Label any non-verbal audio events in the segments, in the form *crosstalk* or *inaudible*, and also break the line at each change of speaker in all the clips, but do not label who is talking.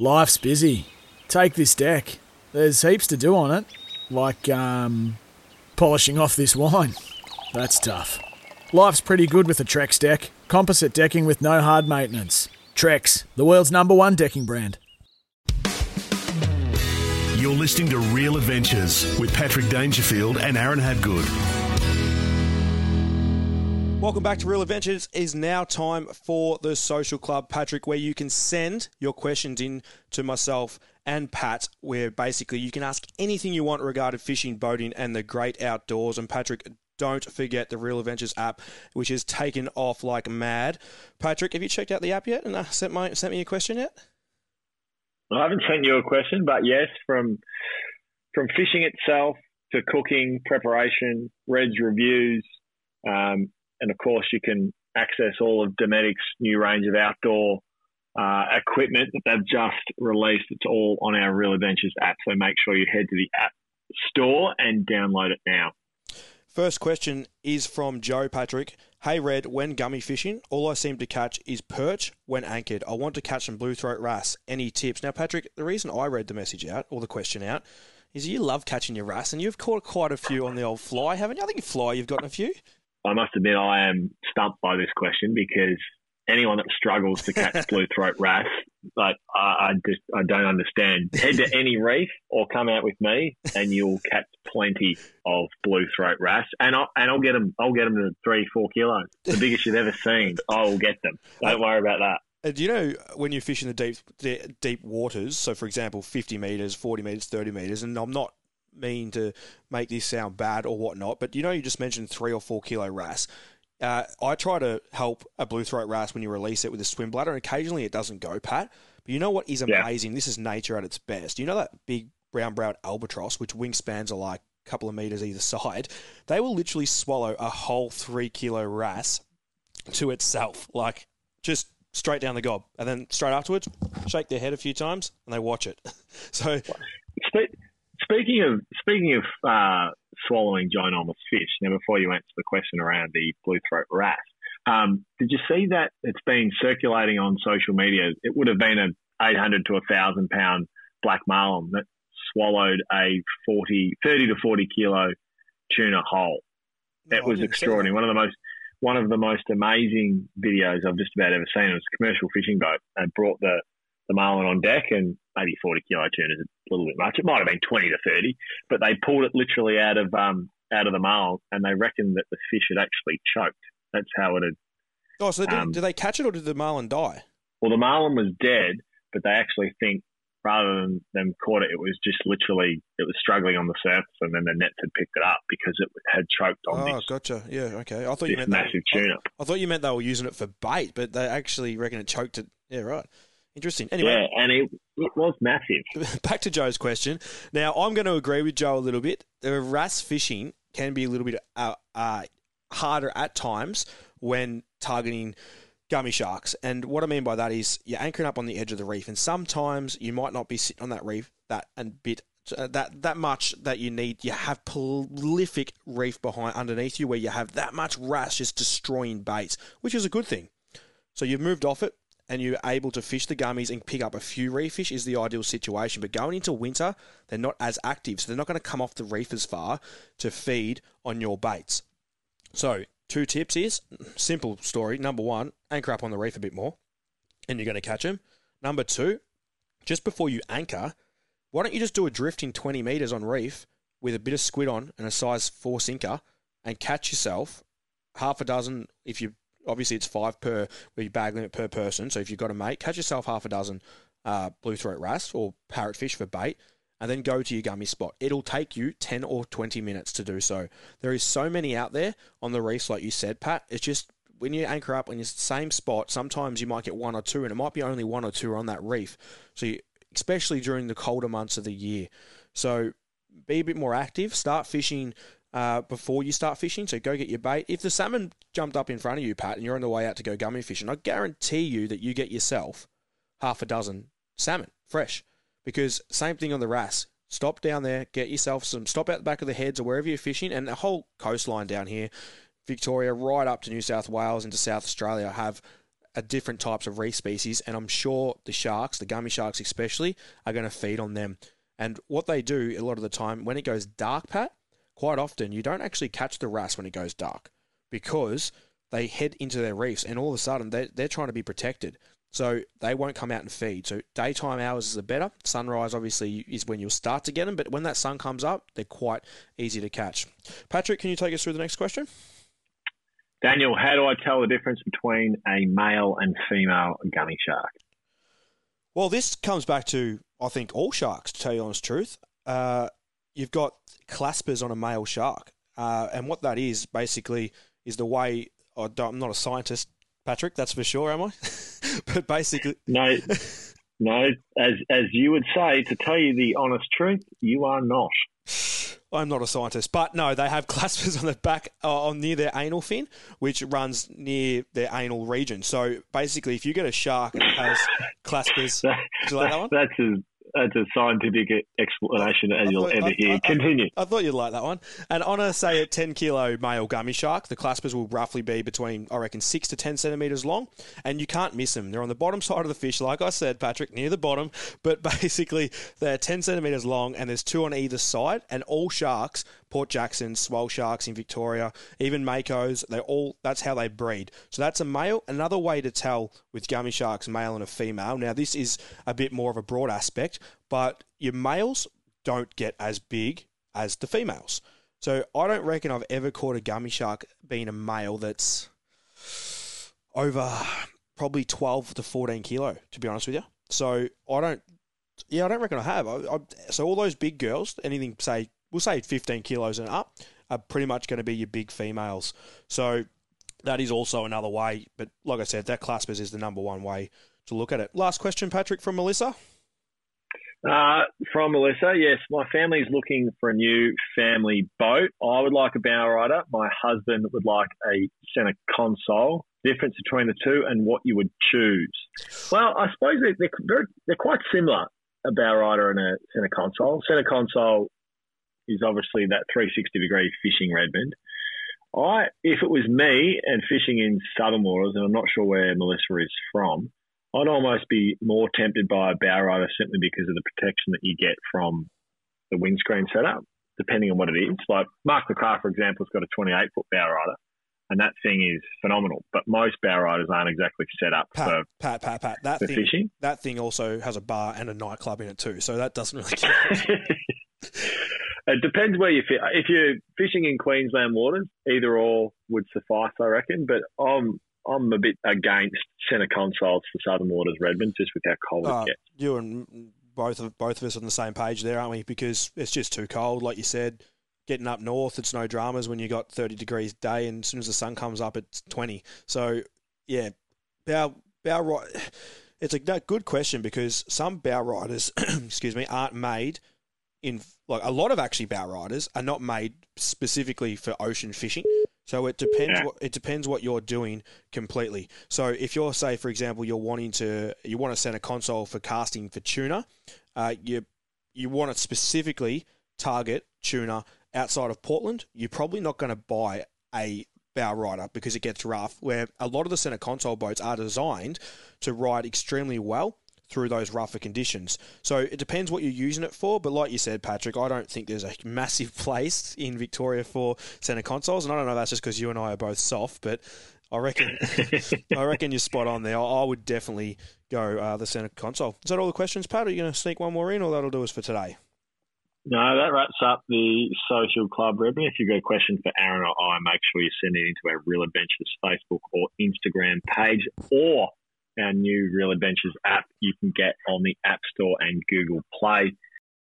Life's busy. Take this deck. There's heaps to do on it, like um, polishing off this wine. That's tough. Life's pretty good with a Trex deck. Composite decking with no hard maintenance. Trex, the world's number one decking brand.
You're listening to Real Adventures with Patrick Dangerfield and Aaron Habgood.
Welcome back to Real Adventures. It is now time for the social club, Patrick, where you can send your questions in to myself and Pat, where basically you can ask anything you want regarding fishing, boating, and the great outdoors. And Patrick, don't forget the Real Adventures app, which is taken off like mad. Patrick, have you checked out the app yet and uh, sent my sent me a question yet?
I haven't sent you a question, but yes, from from fishing itself to cooking, preparation, Red's reviews, um, and of course, you can access all of Dometic's new range of outdoor uh, equipment that they've just released. It's all on our Real Adventures app. So make sure you head to the app store and download it now.
First question is from Joe Patrick. Hey Red, when gummy fishing, all I seem to catch is perch when anchored. I want to catch some blue throat wrasse. Any tips? Now, Patrick, the reason I read the message out or the question out is you love catching your wrasse, and you've caught quite a few on the old fly, haven't you? I think fly, you've gotten a few.
I must admit I am stumped by this question because anyone that struggles to catch *laughs* blue throat wrasse, like I, I, just I don't understand. Head to any reef or come out with me, and you'll catch plenty of blue throat wrasse, and I'll and I'll get them. I'll get them to three, four kilos, the biggest you've ever seen. I will get them. Don't worry about that.
And do you know when you fish in the deep deep waters? So, for example, fifty meters, forty meters, thirty meters, and I'm not mean to make this sound bad or whatnot, but you know, you just mentioned three or four kilo wrasse. Uh, I try to help a blue throat wrasse when you release it with a swim bladder, and occasionally it doesn't go, Pat. But you know what is amazing? Yeah. This is nature at its best. You know that big brown browed albatross, which wingspans are like a couple of meters either *laughs* side? They will literally swallow a whole three kilo wrasse to itself, like just straight down the gob, and then straight afterwards, shake their head a few times, and they watch it. *laughs* so.
Speaking of speaking of uh, swallowing ginormous fish, now before you answer the question around the blue throat rat, um, did you see that it's been circulating on social media? It would have been an 800 to 1,000 pound black marlin that swallowed a 40, 30 to 40 kilo tuna whole. It was extraordinary. One of the most one of the most amazing videos I've just about ever seen. It was a commercial fishing boat and brought the the marlin on deck and maybe 40 kilo tuna is a little bit much. It might have been 20 to 30, but they pulled it literally out of um, out of the marlin and they reckoned that the fish had actually choked. That's how it had.
Oh, so did, um, did they catch it or did the marlin die?
Well, the marlin was dead, but they actually think rather than them caught it, it was just literally it was struggling on the surface, and then the nets had picked it up because it had choked on
oh,
this.
gotcha. Yeah, okay. I thought you meant
massive
they,
tuna.
I, I, thought you meant they were using it for bait, but they actually reckon it choked it. Yeah, right. Interesting. Anyway,
yeah, and it, it was massive. *laughs*
Back to Joe's question. Now, I'm going to agree with Joe a little bit. The wrasse fishing can be a little bit uh, uh, harder at times when targeting gummy sharks. And what I mean by that is you're anchoring up on the edge of the reef, and sometimes you might not be sitting on that reef that and bit uh, that that much that you need. You have prolific reef behind underneath you where you have that much wrasse just destroying baits, which is a good thing. So you've moved off it and you're able to fish the gummies and pick up a few reef fish is the ideal situation. But going into winter, they're not as active, so they're not going to come off the reef as far to feed on your baits. So, two tips is simple story. Number one, anchor up on the reef a bit more, and you're going to catch them. Number two, just before you anchor, why don't you just do a drift in 20 meters on reef with a bit of squid on and a size four sinker and catch yourself half a dozen if you obviously it's five per bag limit per person. So if you've got a mate, catch yourself half a dozen uh, blue throat wrasse or parrotfish for bait, and then go to your gummy spot. It'll take you ten or twenty minutes to do so. There is so many out there on the reefs, like you said, Pat. It's just when you anchor up in the same spot, sometimes you might get one or two, and it might be only one or two on that reef. So you, especially during the colder months of the year. So be a bit more active. Start fishing uh, before you start fishing. So go get your bait. If the salmon jumped up in front of you, Pat, and you're on the way out to go gummy fishing, I guarantee you that you get yourself half a dozen salmon fresh. Because same thing on the wrasse. Stop down there, get yourself some. Stop out the back of the heads or wherever you're fishing, and the whole coastline down here, Victoria, right up to New South Wales into South Australia, have a different types of reef species, and I'm sure the sharks, the gummy sharks especially, are going to feed on them. And what they do a lot of the time when it goes dark, Pat, quite often you don't actually catch the wrasse when it goes dark because they head into their reefs and all of a sudden they're, they're trying to be protected. So they won't come out and feed. So daytime hours is the better. Sunrise obviously is when you'll start to get them, but when that sun comes up, they're quite easy to catch. Patrick, can you take us through the next question?
Daniel, how do I tell the difference between a male and female gummy shark?
Well, this comes back to I think all sharks. To tell you the honest truth, uh, you've got claspers on a male shark, uh, and what that is basically is the way. I'm not a scientist, Patrick. That's for sure. Am I? *laughs* but basically, *laughs*
no, no. As as you would say, to tell you the honest truth, you are not.
I'm not a scientist, but no, they have *laughs* claspers on the back, uh, on near their anal fin, which runs near their anal region. So basically, if you get a shark that has claspers,
that,
you like that one?
That's as Uh, that's a scientific explanation as you'll ever hear. Continue.
I, I, thought you'd like that one. And on a say a ten kilo male gummy shark, the claspers will roughly be between I reckon six to ten centimeters long, and you can't miss them. They're on the bottom side of the fish, like I said, Patrick, near the bottom. But *laughs* basically, they're ten centimeters long, and there's two on either side. And all sharks, Port Jackson, swell sharks in Victoria, even makos, they all that's how they breed. So that's a male. Another way to tell with gummy sharks, male and a female. Now this is a bit more of a broad aspect but your males don't get as big as the females. So I don't reckon I've ever caught a gummy shark being a male that's over probably 12 to 14 kilo, to be honest with you. So I don't, yeah, I don't reckon I have. I, I, so all those big girls, anything, say, we'll say 15 kilos and up, are pretty much going to be your big females. So that is also another way. But like I said, that claspers is the number one way to look at it. Last question, Patrick, from Melissa.
Uh, from Melissa, yes, my family is looking for a new family boat. I would like a bow rider. My husband would like a center console. Difference between the two and what you would choose. Well, I suppose they're, they're, they're quite similar, a bow rider and a center console. Center console is obviously that 360 degree fishing Redmond. I, if it was me and fishing in southern waters, and I'm not sure where Melissa is from, I'd almost be more tempted by a bow rider simply because of the protection that you get from the windscreen setup, depending on what it is. Like Mark McCrath, for example, has got a 28 foot bow rider, and that thing is phenomenal. But most bow riders aren't exactly set up
Pat,
for
Pat, Pat, Pat. That thing,
fishing.
That thing also has a bar and a nightclub in it too, so that doesn't really *laughs* count. *laughs*
it depends where you fit. If you're fishing in Queensland waters, either or would suffice, I reckon. But I'm I'm a bit against centre consoles for Southern Waters Redmond just with how cold uh, it gets.
You and both of both of us on the same page there, aren't we? Because it's just too cold, like you said. Getting up north, it's no dramas when you got 30 degrees day, and as soon as the sun comes up, it's 20. So, yeah, bow bow right. It's a good question because some bow riders, *clears throat* excuse me, aren't made in like a lot of actually bow riders are not made specifically for ocean fishing. So it depends.
Yeah.
What, it depends what you're doing completely. So if you're say, for example, you're wanting to you want to send a console for casting for tuna, uh, you you want to specifically target tuna outside of Portland. You're probably not going to buy a bow rider because it gets rough. Where a lot of the center console boats are designed to ride extremely well through those rougher conditions. So it depends what you're using it for. But like you said, Patrick, I don't think there's a *laughs* massive place in Victoria for centre consoles, and I don't know if that's just because you and I are both soft, but I reckon *laughs* I reckon you're spot on there. I, would definitely go uh, the centre console. Is that all the questions, Pat? Are you going to sneak one more in, or that'll do us for today?
No, that wraps up the social club ribbon. If you've got a question for Aaron or I, make sure you send it into our Real Adventures Facebook or Instagram page, or our new Real Adventures app you can get on the App Store and Google Play.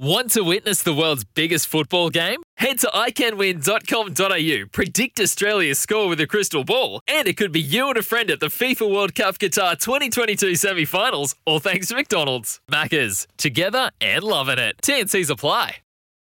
Want to witness the world's biggest football game? Head to iCanWin.com.au, predict Australia's score with a crystal ball, and it could be you and a friend at the FIFA World Cup Qatar 2022 semi finals, all thanks to McDonald's. Maccas, together and loving it. TNCs apply.